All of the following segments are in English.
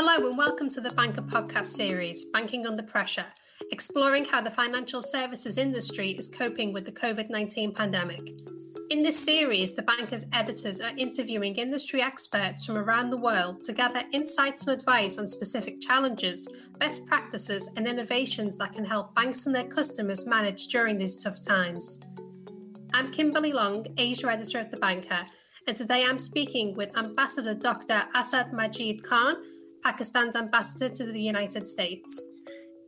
Hello and welcome to the Banker podcast series, Banking Under Pressure, exploring how the financial services industry is coping with the COVID 19 pandemic. In this series, the Banker's editors are interviewing industry experts from around the world to gather insights and advice on specific challenges, best practices, and innovations that can help banks and their customers manage during these tough times. I'm Kimberley Long, Asia editor at The Banker, and today I'm speaking with Ambassador Dr. Asad Majeed Khan Pakistan's ambassador to the United States.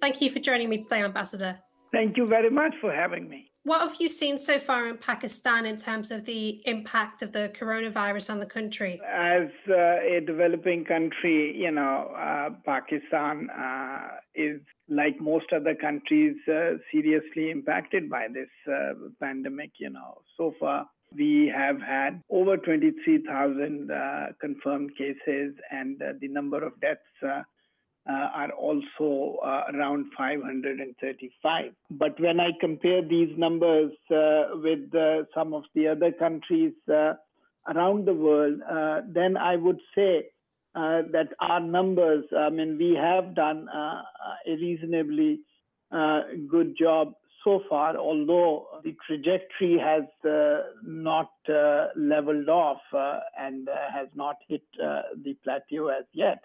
Thank you for joining me today, Ambassador. Thank you very much for having me. What have you seen so far in Pakistan in terms of the impact of the coronavirus on the country? As uh, a developing country, you know, uh, Pakistan uh, is like most other countries uh, seriously impacted by this uh, pandemic. You know, so far we have had over 23,000 uh, confirmed cases, and uh, the number of deaths uh, uh are also uh, around 535. But when I compare these numbers uh, with some of the other countries around the world, then I would say that our numbers, I mean, we have done a reasonably good job so far, although the trajectory has uh, not uh, leveled off uh, and uh, has not hit uh, the plateau as yet,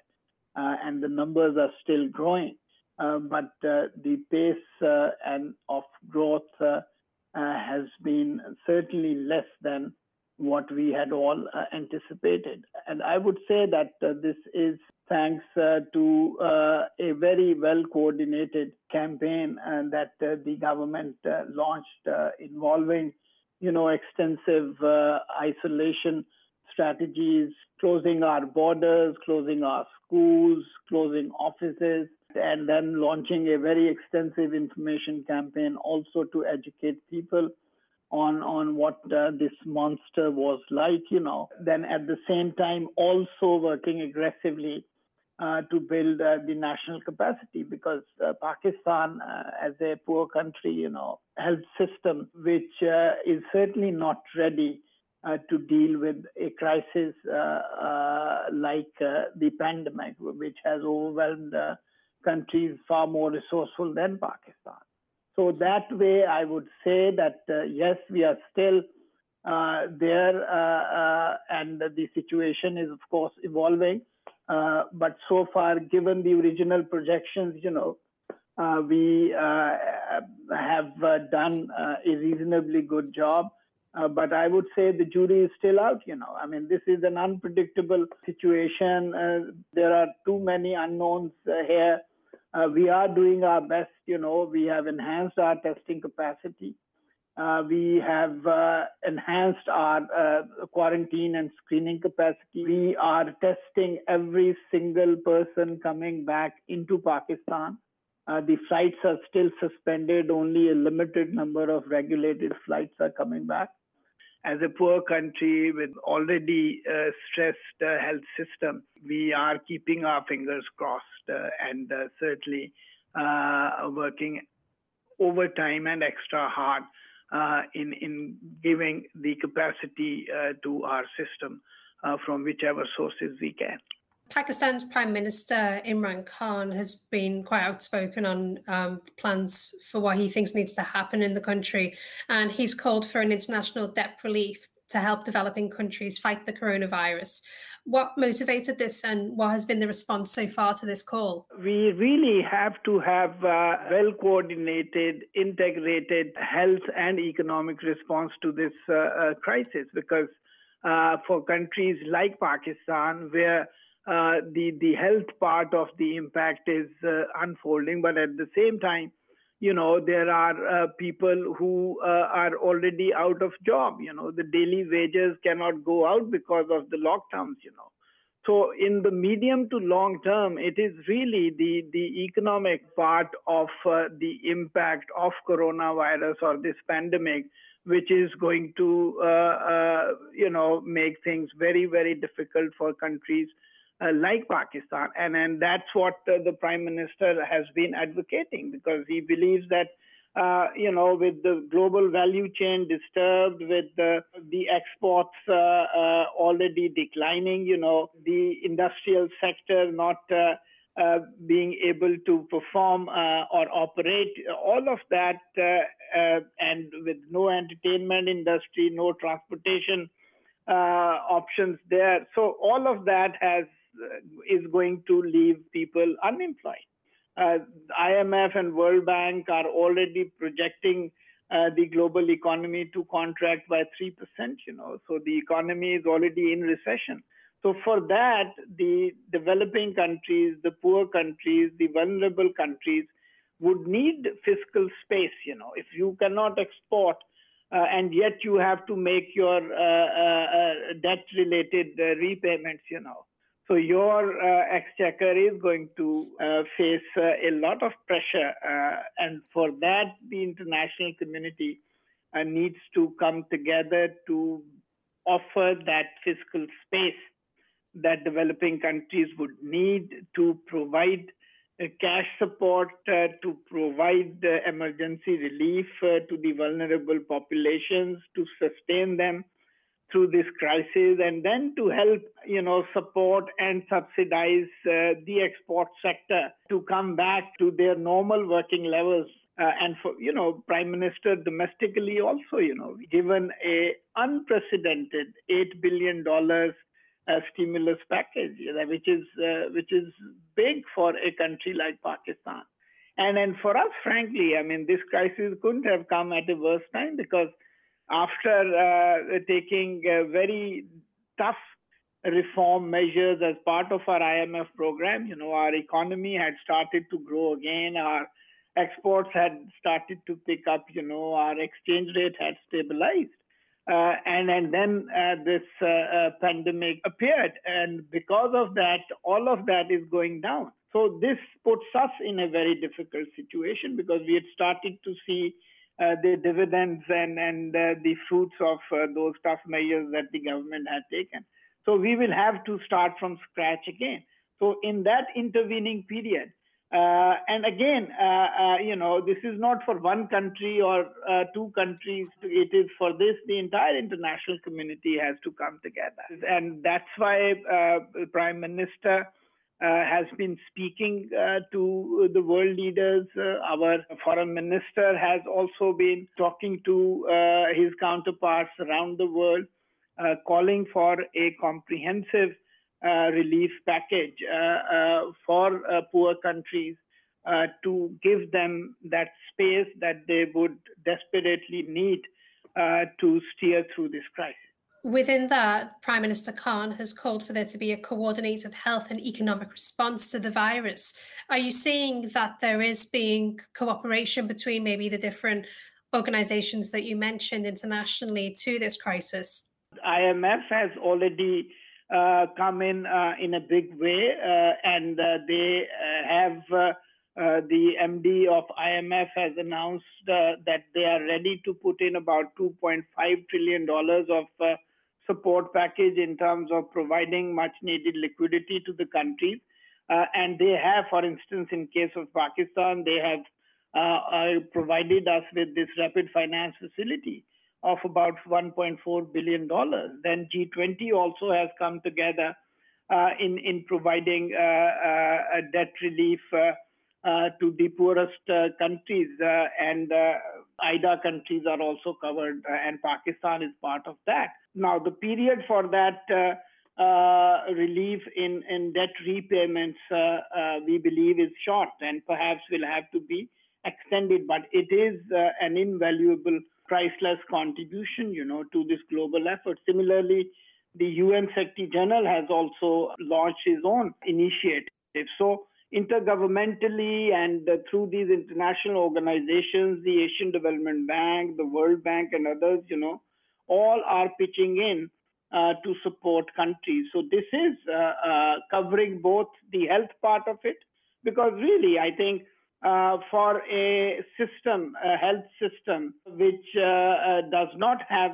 uh, and the numbers are still growing, but the pace and of growth has been certainly less than what we had all anticipated. And I would say that this is thanks uh, to uh, a very well coordinated campaign uh, that uh, the government uh, launched uh, involving you know extensive isolation strategies closing our borders closing our schools closing offices and then launching a very extensive information campaign also to educate people on on what uh, this monster was like you know. Then at the same time also working aggressively uh, to build uh, the national capacity because uh, Pakistan, uh, as a poor country, you know, health system which uh, is certainly not ready uh, to deal with a crisis like the pandemic, which has overwhelmed countries far more resourceful than Pakistan. So that way, I would say that yes, we are still. there and the situation is of course evolving uh, but so far, given the original projections, you know, uh, we uh, have uh, done uh, a reasonably good job. but I would say the jury is still out, you know. I mean, this is an unpredictable situation. there are too many unknowns here. we are doing our best, you know. We have enhanced our testing capacity. Uh, we have uh, enhanced our uh, quarantine and screening capacity. We are testing every single person coming back into Pakistan. Uh, the flights are still suspended. Only a limited number of regulated flights are coming back. As a poor country with already uh, stressed uh, health system, we are keeping our fingers crossed and certainly working overtime and extra hard in in giving the capacity uh, to our system uh, from whichever sources we can. Pakistan's Prime Minister Imran Khan has been quite outspoken on um, plans for what he thinks needs to happen in the country, and he's called for an international debt relief to help developing countries fight the coronavirus. What motivated this and what has been the response so far to this call? We really have to have a well coordinated, integrated health and economic response to this uh, uh, crisis because uh, for countries like Pakistan, where uh, the, the health part of the impact is uh, unfolding, but at the same time, you know there are uh, people who uh, are already out of job you know the daily wages cannot go out because of the lockdowns you know. So in the medium to long term it is really the the economic part of uh, the impact of coronavirus or this pandemic which is going to uh, uh, you know make things very very difficult for countries uh, like Pakistan. And, and that's what uh, the Prime Minister has been advocating because he believes that uh, you know, with the global value chain disturbed, with the, the exports uh, uh, already declining, you know, the industrial sector not uh, being able to perform or operate, all of that, and with no entertainment industry, no transportation options there. So all of that has is going to leave people unemployed uh, IMF and World Bank are already projecting uh, the global economy to contract by 3%, you know, so the economy is already in recession. So for that, the developing countries, the poor countries, the vulnerable countries would need fiscal space, you know, if you cannot export uh, and yet you have to make your uh, uh, uh debt related repayments, you know. So your uh, exchequer is going to uh, face uh, a lot of pressure, uh, and for that, the international community uh, needs to come together to offer that fiscal space that developing countries would need to provide uh, cash support, to provide emergency relief to the vulnerable populations, to sustain them through this crisis and then to help you know support and subsidize uh, the export sector to come back to their normal working levels uh, and for you know prime minister domestically also you know given a unprecedented 8 billion dollars uh, stimulus package which is uh, which is big for a country like pakistan. And and for us frankly i mean this crisis couldn't have come at a worse time because after uh, taking very tough reform measures as part of our IMF program, you know, our economy had started to grow again. Our exports had started to pick up. You know, our exchange rate had stabilized. Uh, and and then uh, this uh, uh pandemic appeared, and because of that, all of that is going down. So this puts us in a very difficult situation because we had started to see the dividends and, and uh, the fruits of uh, those tough measures that the government had taken. So we will have to start from scratch again. So in that intervening period, uh, and again, uh, uh, you know, this is not for one country or two countries. It is for this, the entire international community has to come together. And that's why Prime Minister uh, has been speaking uh, to the world leaders. Uh, our foreign minister has also been talking to his counterparts around the world, calling for a comprehensive relief package for poor countries. Uh, to give them that space that they would desperately need uh, to steer through this crisis. Within that, Prime Minister Khan has called for there to be a coordinated health and economic response to the virus. Are you seeing that there is being cooperation between maybe the different organizations that you mentioned internationally to this crisis? IMF has already uh, come in uh, in a big way, uh, and uh, they uh, have uh, the MD of IMF has announced that they are ready to put in about 2.5 trillion dollars of support package in terms of providing much needed liquidity to the countries. Uh, and they have, for instance, in case of Pakistan, they have uh, uh provided us with this rapid finance facility of about 1.4 billion dollars. Then G20 also has come together uh, in in providing uh, uh, debt relief to the poorest countries, and IDA countries are also covered, and Pakistan is part of that. Now, the period for that uh, uh, relief in, in debt repayments, uh, uh, we believe, is short and perhaps will have to be extended. But it is uh, an invaluable, priceless contribution, you know, to this global effort. Similarly, the UN Secretary General has also launched his own initiative. So, intergovernmentally and uh, through these international organizations, the Asian Development Bank, the World Bank, and others, you know, all are pitching in uh, to support countries. So this is uh, uh, covering both the health part of it, because really, I think uh, for a system, a health system, which uh, does not have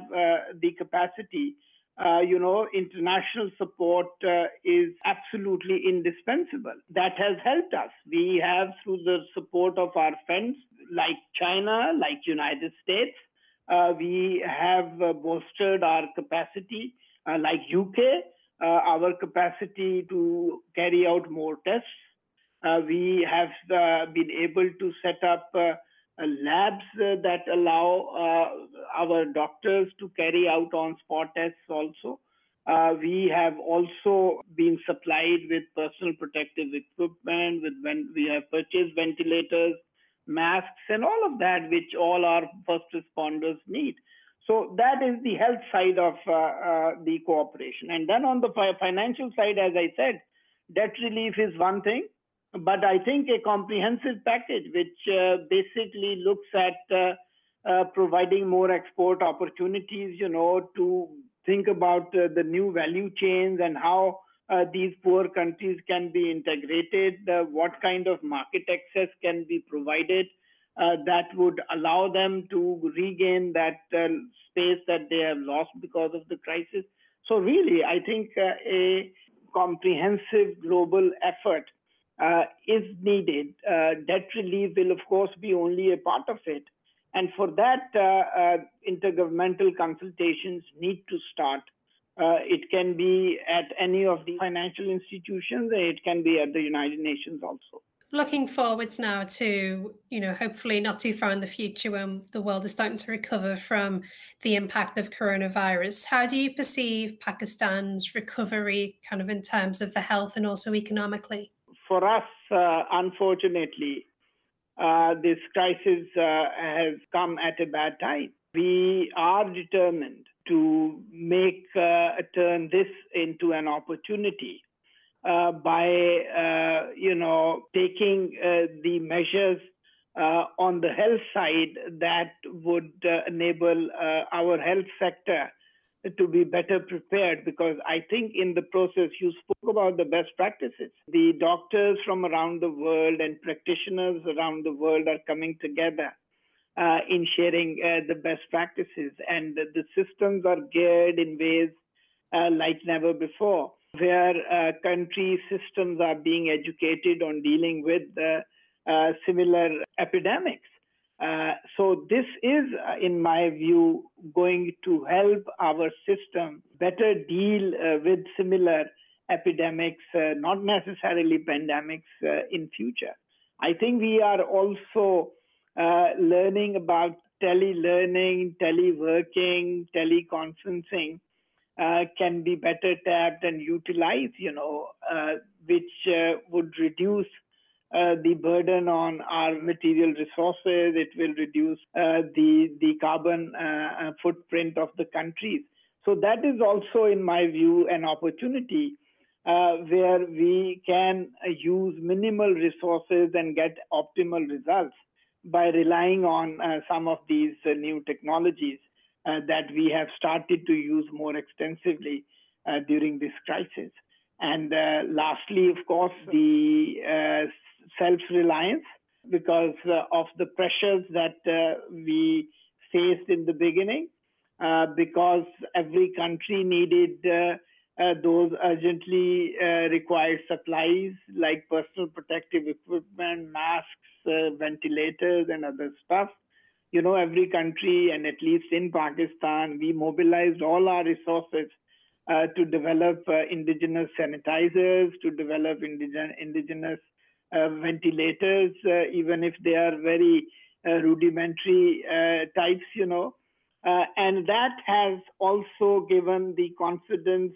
the capacity uh, you know, international support uh, is absolutely indispensable. That has helped us. We have, through the support of our friends like China, like United States, uh, we have uh, bolstered our capacity, uh, like UK, our capacity to carry out more tests. we have been able to set up labs uh, that allow uh, our doctors to carry out on spot tests also. Uh, we have also been supplied with personal protective equipment, with when we have purchased ventilators, masks, and all of that, which all our first responders need. So that is the health side of uh, uh, the cooperation. And then on the financial side, as I said, debt relief is one thing but I think a comprehensive package which uh, basically looks at uh, uh, providing more export opportunities, you know, to think about uh, the new value chains and how uh, these poor countries can be integrated, uh, what kind of market access can be provided that would allow them to regain that space that they have lost because of the crisis. So, really, I think a comprehensive global effort uh, is needed. Uh, debt relief will, of course, be only a part of it. And for that, uh, uh intergovernmental consultations need to start. Uh, it can be at any of the financial institutions, it can be at the United Nations also. Looking forwards now to, you know, hopefully not too far in the future when the world is starting to recover from the impact of coronavirus, how do you perceive Pakistan's recovery kind of in terms of the health and also economically? For us, uh, unfortunately, uh, this crisis uh, has come at a bad time. We are determined to make uh, turn this into an opportunity uh, by, uh, you know, taking the measures on the health side that would enable our health sector to be better prepared because I think in the process you spoke about the best practices. The doctors from around the world and practitioners around the world are coming together uh, in sharing uh, the best practices, and the systems are geared in ways uh, like never before, where uh, country systems are being educated on dealing with uh, similar epidemics. Uh, so this is, uh, in my view, going to help our system better deal uh, with similar epidemics, uh, not necessarily pandemics uh, in future. I think we are also learning about tele-learning, teleworking, teleconferencing can be better tapped and utilized, you know, which would reduce uh, the burden on our material resources. It will reduce uh, the the carbon uh, uh, footprint of the countries. So that is also, in my view, an opportunity uh, where we can use minimal resources and get optimal results by relying on some of these new technologies that we have started to use more extensively during this crisis. And lastly, of course, the uh, self reliance because uh, of the pressures that uh, we faced in the beginning, uh, because every country needed uh, uh, those urgently uh, required supplies like personal protective equipment, masks, ventilators, and other stuff. You know, every country, and at least in Pakistan, we mobilized all our resources to develop indigenous sanitizers, to develop indigen- indigenous uh, ventilators, uh, even if they are very uh, rudimentary types, you know. and that has also given the confidence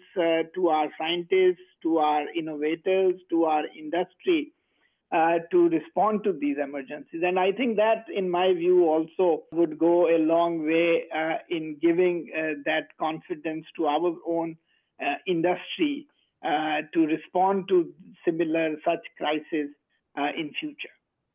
to our scientists, to our innovators, to our industry uh, to respond to these emergencies. And I think that, in my view, also would go a long way uh, in giving uh, that confidence to our own industry to respond to similar such crises uh, in future.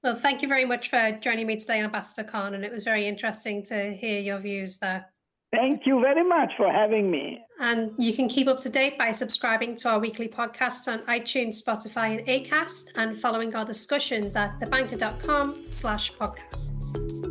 Well, thank you very much for joining me today, Ambassador Khan, and it was very interesting to hear your views there. Thank you very much for having me. And you can keep up to date by subscribing to our weekly podcasts on iTunes, Spotify, and Acast, and following our discussions at thebanker.com slash podcasts.